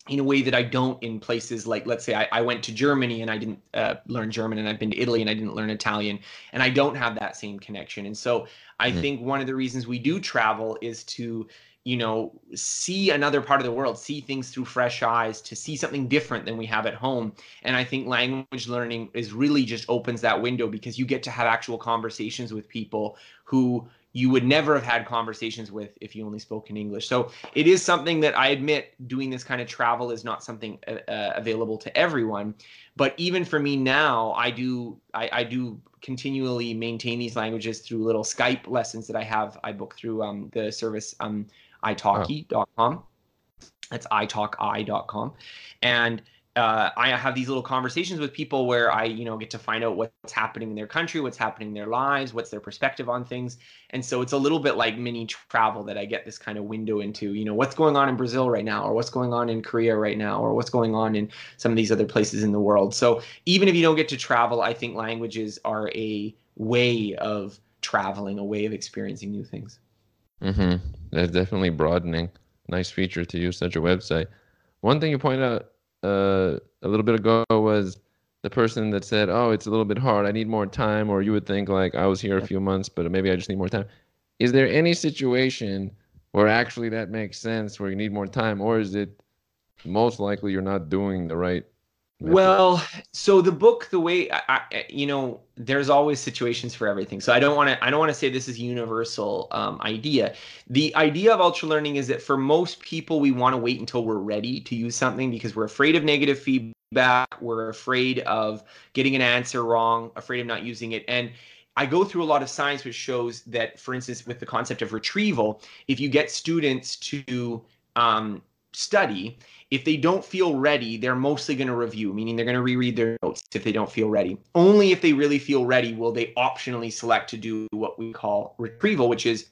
in a way that I don't in places like, let's say, I, I went to Germany and I didn't uh, learn German, and I've been to Italy and I didn't learn Italian, and I don't have that same connection. And so I mm-hmm. think one of the reasons we do travel is to, you know, see another part of the world, see things through fresh eyes, to see something different than we have at home. And I think language learning is really just opens that window because you get to have actual conversations with people who you would never have had conversations with if you only spoke in English. So it is something that I admit doing this kind of travel is not something uh, uh, available to everyone. But even for me now, I do I, I, do continually maintain these languages through little Skype lessons that I have. I book through um, the service um, italki.com. That's italki.com, and uh, I have these little conversations with people where I, you know, get to find out what's happening in their country, what's happening in their lives, what's their perspective on things. And so it's a little bit like mini travel that I get this kind of window into, you know, what's going on in Brazil right now, or what's going on in Korea right now, or what's going on in some of these other places in the world. So even if you don't get to travel, I think languages are a way of traveling, a way of experiencing new things. Mm-hmm. That's definitely broadening. Nice feature to use such a website. One thing you point out uh, a little bit ago was the person that said, "Oh, it's a little bit hard. I need more time." Or you would think like, "I was here a few months, but maybe I just need more time." Is there any situation where actually that makes sense, where you need more time, or is it most likely you're not doing the right. Well, so the book, the way I, I, you know, there's always situations for everything. So I don't want to, I don't want to say this is universal um, idea. The idea of ultra learning is that for most people, we want to wait until we're ready to use something because we're afraid of negative feedback, we're afraid of getting an answer wrong, afraid of not using it, and I go through a lot of science which shows that, for instance, with the concept of retrieval, if you get students to um, study, if they don't feel ready, they're mostly going to review, meaning they're going to reread their notes if they don't feel ready. Only if they really feel ready will they optionally select to do what we call retrieval, which is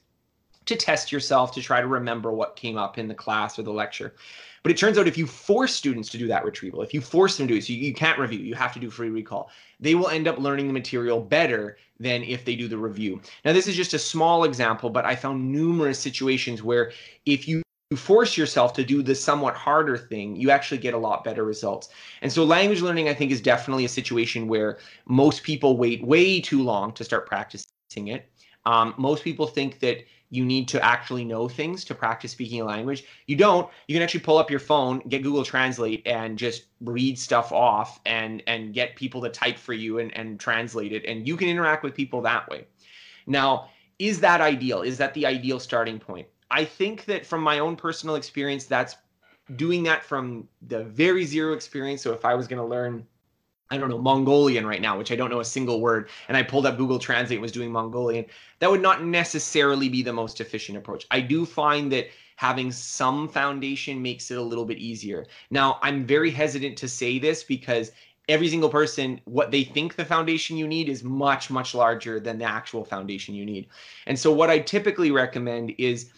to test yourself to try to remember what came up in the class or the lecture. But it turns out if you force students to do that retrieval, if you force them to do it, so you, you can't review, you have to do free recall, they will end up learning the material better than if they do the review. Now, this is just a small example, but I found numerous situations where if you you force yourself to do the somewhat harder thing, you actually get a lot better results. And so, language learning, I think, is definitely a situation where most people wait way too long to start practicing it. Um, most people think that you need to actually know things to practice speaking a language. You don't. You can actually pull up your phone, get Google Translate, and just read stuff off and and get people to type for you and, and translate it. And you can interact with people that way. Now, is that ideal? Is that the ideal starting point? I think that from my own personal experience, that's doing that from the very zero experience. So if I was going to learn, I don't know, Mongolian right now, which I don't know a single word, and I pulled up Google Translate and was doing Mongolian, that would not necessarily be the most efficient approach. I do find that having some foundation makes it a little bit easier. Now, I'm very hesitant to say this because every single person what they think the foundation you need is much much larger than the actual foundation you need and so what i typically recommend is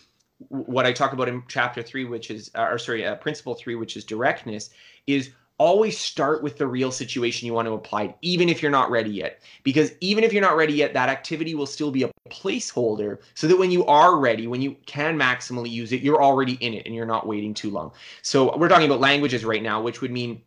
what I talk about in chapter three, which is, or sorry, uh, principle three, which is directness, is always start with the real situation you want to apply, even if you're not ready yet. Because even if you're not ready yet, that activity will still be a placeholder so that when you are ready, when you can maximally use it, you're already in it and you're not waiting too long. So we're talking about languages right now, which would mean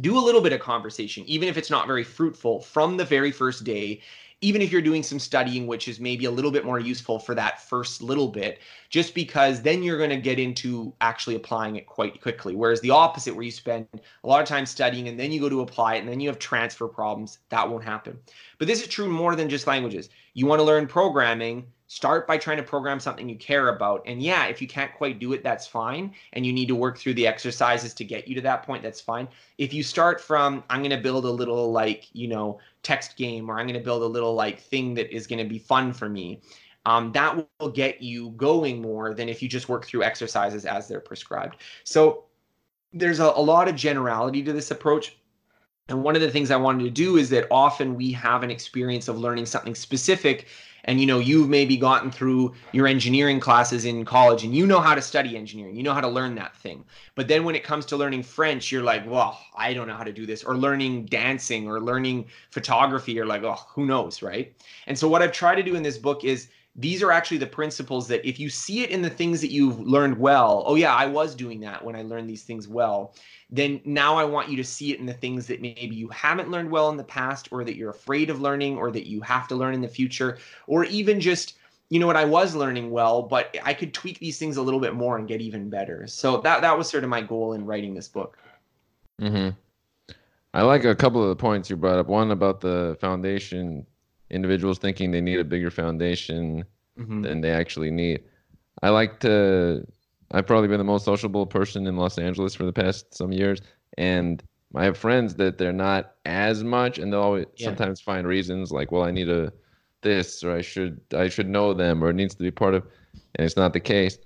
do a little bit of conversation, even if it's not very fruitful from the very first day even if you're doing some studying, which is maybe a little bit more useful for that first little bit, just because then you're going to get into actually applying it quite quickly. Whereas the opposite, where you spend a lot of time studying and then you go to apply it and then you have transfer problems, that won't happen. But this is true more than just languages. You want to learn programming, start by trying to program something you care about. And yeah, if you can't quite do it, that's fine. And you need to work through the exercises to get you to that point, that's fine. If you start from, I'm going to build a little like, you know, text game or I'm going to build a little like thing that is going to be fun for me. Um, that will get you going more than if you just work through exercises as they're prescribed. So there's a, a lot of generality to this approach. And one of the things I wanted to do is that often we have an experience of learning something specific. And you know you've maybe gotten through your engineering classes in college and you know how to study engineering. You know how to learn that thing. But then when it comes to learning french you're like well i don't know how to do this. Or learning dancing or learning photography you're like oh who knows right? And so what i've tried to do in this book is these are actually the principles that if you see it in the things that you've learned well oh yeah i was doing that when i learned these things well then now i want you to see it in the things that maybe you haven't learned well in the past or that you're afraid of learning or that you have to learn in the future or even just you know what i was learning well but i could tweak these things a little bit more and get even better. So that that was sort of my goal in writing this book. Mm-hmm. i like a couple of the points you brought up. One about the foundation individuals thinking they need a bigger foundation mm-hmm. than they actually need. I like to. I've probably been the most sociable person in Los Angeles for the past some years, and I have friends that they're not as much, and they'll always yeah. sometimes find reasons like, "Well, I need a this, or I should I should know them, or it needs to be part of," and it's not the case.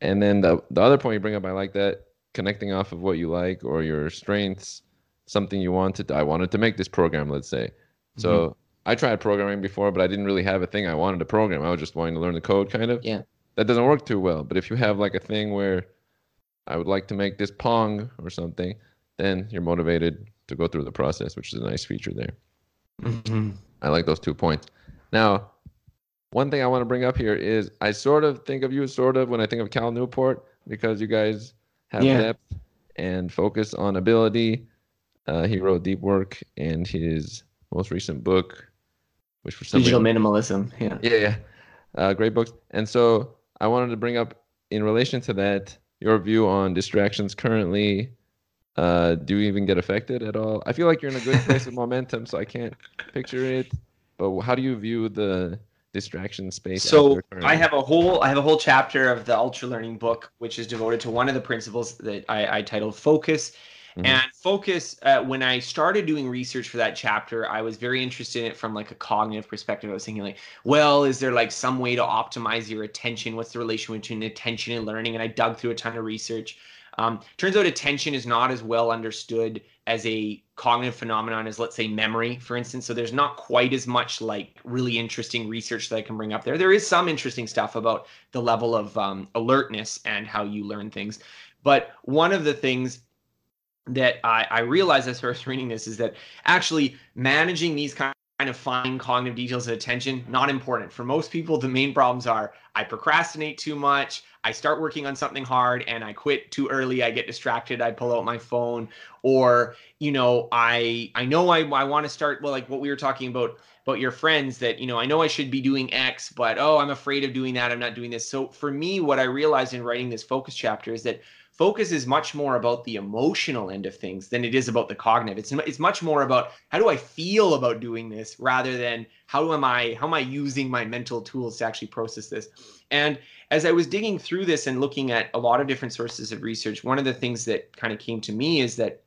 And then the the other point you bring up, I like that connecting off of what you like or your strengths, something you wanted. I wanted to make this program, let's say. So mm-hmm. I tried programming before, but I didn't really have a thing I wanted to program. I was just wanting to learn the code, kind of. Yeah. That doesn't work too well. But if you have like a thing where I would like to make this Pong or something, then you're motivated to go through the process, which is a nice feature there. Mm-hmm. I like those two points. Now, one thing I want to bring up here is I sort of think of you sort of when I think of Cal Newport because you guys have yeah. depth and focus on ability. Uh, he wrote Deep Work and his most recent book, which for some digital reason, minimalism. Yeah, yeah, yeah, uh, great books. And so I wanted to bring up in relation to that your view on distractions currently. Uh, do you even get affected at all? I feel like you're in a good place of (laughs) momentum, so I can't picture it. But how do you view the distraction space. So I have a whole I have a whole chapter of the ultra learning book, which is devoted to one of the principles that I, I titled focus. Mm-hmm. And focus, uh, when I started doing research for that chapter, I was very interested in it from like a cognitive perspective. I was thinking like, well, is there like some way to optimize your attention? What's the relation between attention and learning? And I dug through a ton of research. Um, turns out attention is not as well understood as a cognitive phenomenon as let's say memory for instance so there's not quite as much like really interesting research that i can bring up there there is some interesting stuff about the level of um, alertness and how you learn things but one of the things that I, I realized as was reading this is that actually managing these kind kind of fine cognitive details of attention not important. For most people the main problems are i procrastinate too much i start working on something hard and i quit too early i get distracted i pull out my phone or you know i i know i, I want to start well like what we were talking about about your friends that you know i know i should be doing x but oh i'm afraid of doing that. I'm not doing this. So for me what i realized in writing this focus chapter is that focus is much more about the emotional end of things than it is about the cognitive. It's, it's much more about how do i feel about doing this? rather than how am i how am i using my mental tools to actually process this? And as i was digging through this and looking at a lot of different sources of research one of the things that kind of came to me is that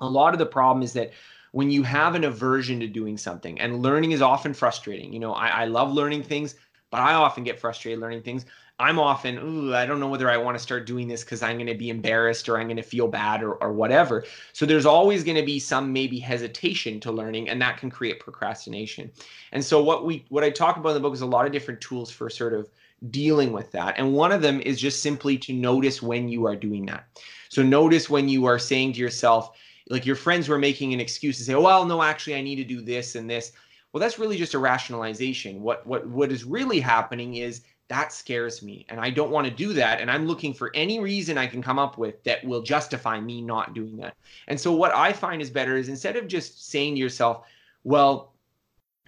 a lot of the problem is that when you have an aversion to doing something and learning is often frustrating you know I, I love learning things but i often get frustrated learning things I'm often, ooh, I don't know whether I want to start doing this because I'm going to be embarrassed or I'm going to feel bad or, or whatever. So there's always going to be some maybe hesitation to learning, and that can create procrastination. And so what we what I talk about in the book is a lot of different tools for sort of dealing with that. And one of them is just simply to notice when you are doing that. So notice when you are saying to yourself, like your friends were making an excuse to say, oh, well, no, actually, I need to do this and this. Well, that's really just a rationalization. What what what is really happening is that scares me and i don't want to do that and i'm looking for any reason i can come up with that will justify me not doing that and so what i find is better is instead of just saying to yourself well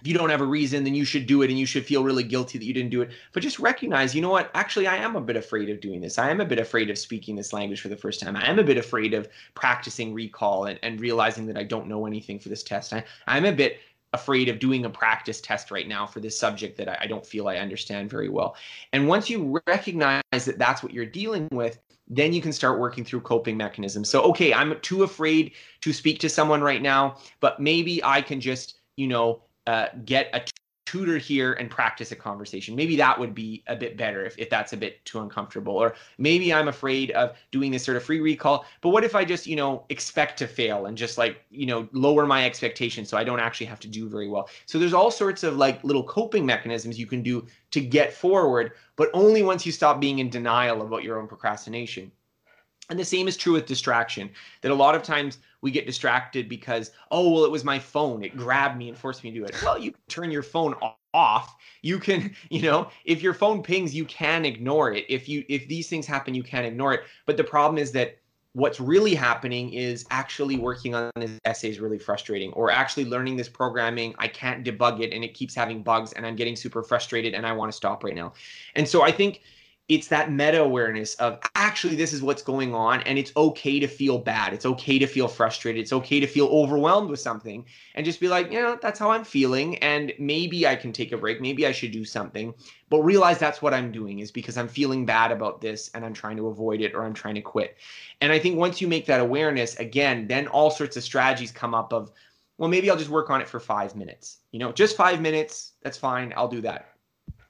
if you don't have a reason then you should do it and you should feel really guilty that you didn't do it. But just recognize you know what? Actually i am a bit afraid of doing this. I am a bit afraid of speaking this language for the first time. I am a bit afraid of practicing recall and, and realizing that i don't know anything for this test. I, i'm a bit afraid of doing a practice test right now for this subject that I, I don't feel I understand very well. And once you recognize that that's what you're dealing with, then you can start working through coping mechanisms. So, okay, I'm too afraid to speak to someone right now, but maybe I can just, you know, uh, get a tutor here and practice a conversation. Maybe that would be a bit better if, if that's a bit too uncomfortable. Or maybe I'm afraid of doing this sort of free recall. But what if I just, you know, expect to fail and just like, you know, lower my expectations so I don't actually have to do very well. So there's all sorts of like little coping mechanisms you can do to get forward, but only once you stop being in denial about your own procrastination. And the same is true with distraction, that a lot of times we get distracted because, oh, well, it was my phone. It grabbed me and forced me to do it. Well, you turn your phone off. You can, (laughs) you know, if your phone pings, you can ignore it. If you if these things happen, you can ignore it. But the problem is that what's really happening is actually working on this essay is really frustrating or actually learning this programming i can't debug it and it keeps having bugs and i'm getting super frustrated and i want to stop right now and so i think it's that meta awareness of actually this is what's going on and it's okay to feel bad. It's okay to feel frustrated. It's okay to feel overwhelmed with something and just be like you know that's how i'm feeling and maybe i can take a break. Maybe i should do something. But realize that's what i'm doing is because i'm feeling bad about this and i'm trying to avoid it or i'm trying to quit. And i think once you make that awareness again then all sorts of strategies come up of well maybe i'll just work on it for five minutes. You know just five minutes that's fine. I'll do that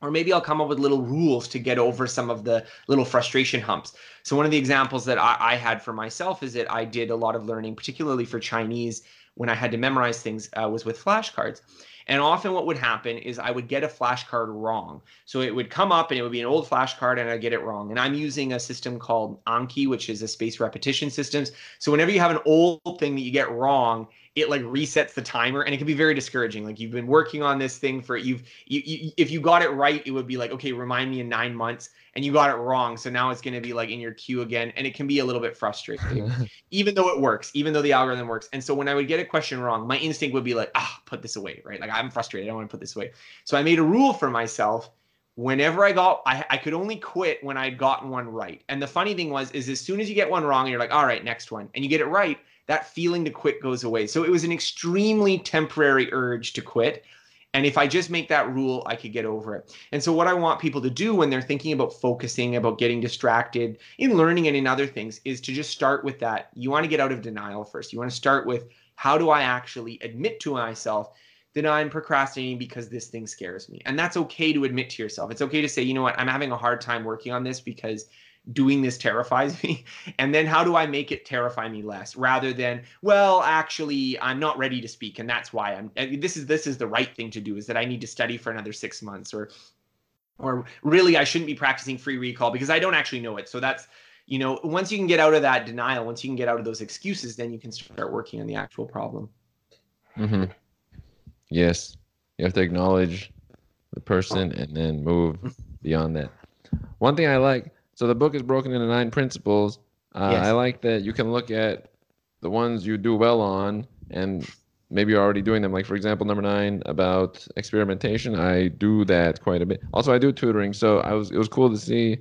or maybe I'll come up with little rules to get over some of the little frustration humps. So one of the examples that I, I had for myself is that I did a lot of learning, particularly for Chinese, when I had to memorize things, uh, was with flashcards. And often what would happen is I would get a flashcard wrong. So it would come up and it would be an old flashcard and I'd get it wrong. And I'm using a system called Anki, which is a space repetition systems. So whenever you have an old thing that you get wrong, it like resets the timer and it can be very discouraging. Like you've been working on this thing for you've you, you if you got it right it would be like okay remind me in nine months and you got it wrong so now it's going to be like in your queue again and it can be a little bit frustrating (laughs) even though it works even though the algorithm works. And so when i would get a question wrong my instinct would be like ah put this away right? Like i'm frustrated i don't want to put this away. So i made a rule for myself whenever I got, I, I could only quit when I'd gotten one right. And the funny thing was, is as soon as you get one wrong, you're like, all right, next one, and you get it right, that feeling to quit goes away. So it was an extremely temporary urge to quit. And if I just make that rule, I could get over it. And so, what I want people to do when they're thinking about focusing, about getting distracted in learning and in other things, is to just start with that. You want to get out of denial first. You want to start with how do I actually admit to myself that I'm procrastinating because this thing scares me? And that's okay to admit to yourself. It's okay to say, you know what, I'm having a hard time working on this because doing this terrifies (laughs) me. And then how do i make it terrify me less? Rather than well actually i'm not ready to speak and that's why i'm this is this is the right thing to do is that i need to study for another six months or or really i shouldn't be practicing free recall because i don't actually know it. So that's you know once you can get out of that denial once you can get out of those excuses then you can start working on the actual problem. Mm-hmm. yes. You have to acknowledge the person and then move (laughs) beyond that. One thing i like so the book is broken into nine principles. Uh, yes. I like that you can look at the ones you do well on and maybe you're already doing them. Like for example, number nine about experimentation. I do that quite a bit. Also, I do tutoring, so I was it was cool to see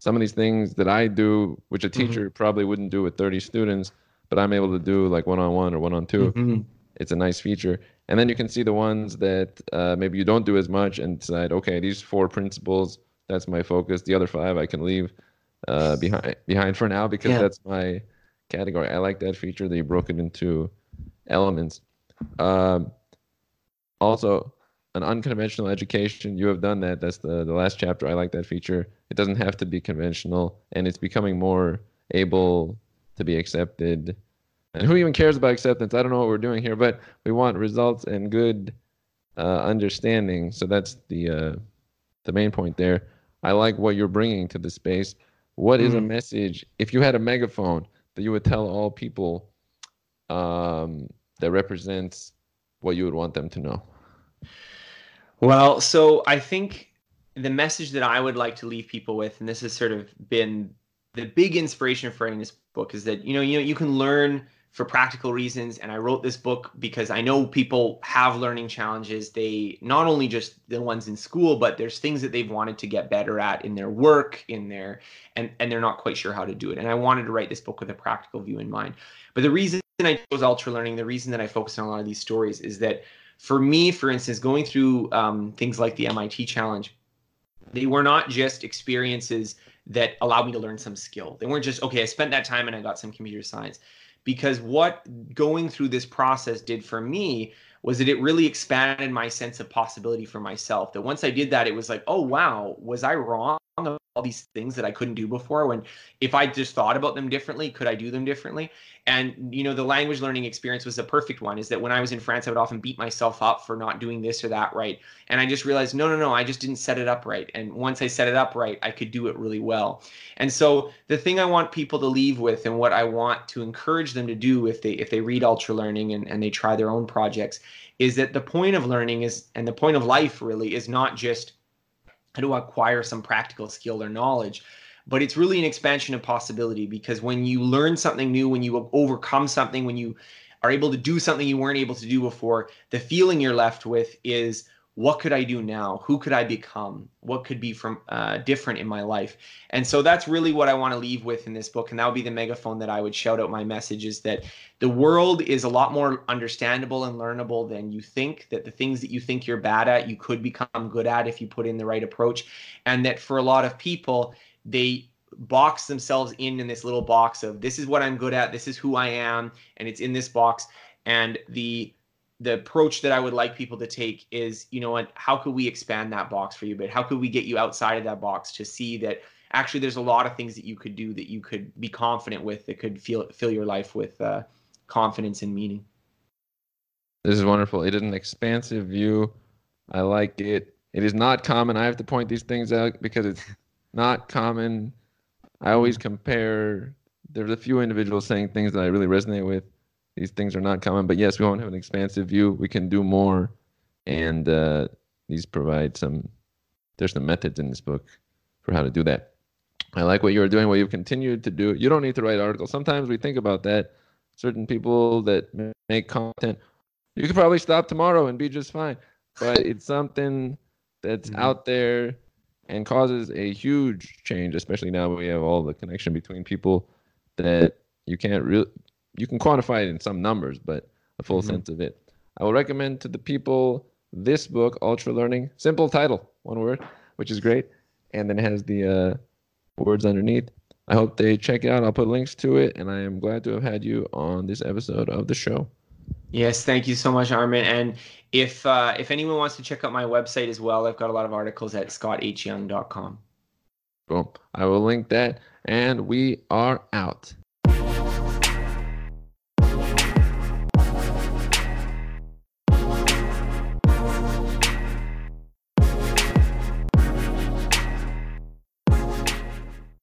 some of these things that I do, which a mm-hmm. teacher mm-hmm. probably wouldn't do with 30 students, but I'm able to do like one on one or one on 2 mm-hmm. It's a nice feature. And then you can see the ones that uh, maybe you don't do as much and decide, okay, these four principles that's my focus. The other five I can leave uh, behind behind for now because yeah. that's my category. I like that feature that you broke it into elements. Um, also, an unconventional education. You have done that. That's the the last chapter. I like that feature. It doesn't have to be conventional, and it's becoming more able to be accepted. And who even cares about acceptance? I don't know what we're doing here, but we want results and good uh, understanding. So that's the uh, the main point there. I like what you're bringing to the space. What mm. is a mm. message if you had a megaphone that you would tell all people um, that represents what you would want them to know? Well, so I think the message that I would like to leave people with, and this has sort of been the big inspiration for writing this book, is that you know you know you can learn for practical reasons and i wrote this book because i know people have learning challenges. They not only just the ones in school but there's things that they've wanted to get better at in their work in their and and they're not quite sure how to do it. And i wanted to write this book with a practical view in mind. But the reason i chose ultra learning the reason that i focus on a lot of these stories is that for me for instance going through um, things like the mit challenge they were not just experiences that allowed me to learn some skill. They weren't just okay i spent that time and i got some computer science because what going through this process did for me was that it really expanded my sense of possibility for myself. That once I did that, it was like, oh wow, was I wrong of all these things that I couldn't do before? When if I just thought about them differently, could I do them differently? And you know, the language learning experience was the perfect one. Is that when I was in France, I would often beat myself up for not doing this or that right, and I just realized, no, no, no, I just didn't set it up right. And once I set it up right, I could do it really well. And so the thing I want people to leave with, and what I want to encourage them to do if they if they read Ultralearning and, and they try their own projects, is that the point of learning is and the point of life really is not just to acquire some practical skill or knowledge. But it's really an expansion of possibility because when you learn something new when you overcome something when you are able to do something you weren't able to do before the feeling you're left with is what could I do now? Who could I become? What could be from uh, different in my life? And so that's really what I want to leave with in this book, and that would be the megaphone that I would shout out my message: is that the world is a lot more understandable and learnable than you think. That the things that you think you're bad at, you could become good at if you put in the right approach, and that for a lot of people, they box themselves in in this little box of this is what I'm good at, this is who I am, and it's in this box. And the the approach that I would like people to take is, you know what, how could we expand that box for you? But how could we get you outside of that box to see that actually there's a lot of things that you could do that you could be confident with that could feel fill your life with uh, confidence and meaning. This is wonderful. It is an expansive view. I like it. It is not common. I have to point these things out because it's not common. I always compare. There's a few individuals saying things that I really resonate with. These things are not common, but yes, we want to have an expansive view. We can do more, and uh, these provide some. There's some methods in this book for how to do that. I like what you're doing, what you've continued to do. You don't need to write articles. Sometimes we think about that. Certain people that make content, you could probably stop tomorrow and be just fine. But it's something that's mm-hmm. out there and causes a huge change, especially now we have all the connection between people that you can't really you can quantify it in some numbers, but a full mm-hmm. sense of it. I will recommend to the people this book, Ultralearning, simple title, one word, which is great, and then it has the uh, words underneath. I hope they check it out. I'll put links to it, and I am glad to have had you on this episode of the show. Yes, thank you so much, Armin. And if uh, if anyone wants to check out my website as well, I've got a lot of articles at scotthyoung.com. Boom. I will link that, and we are out.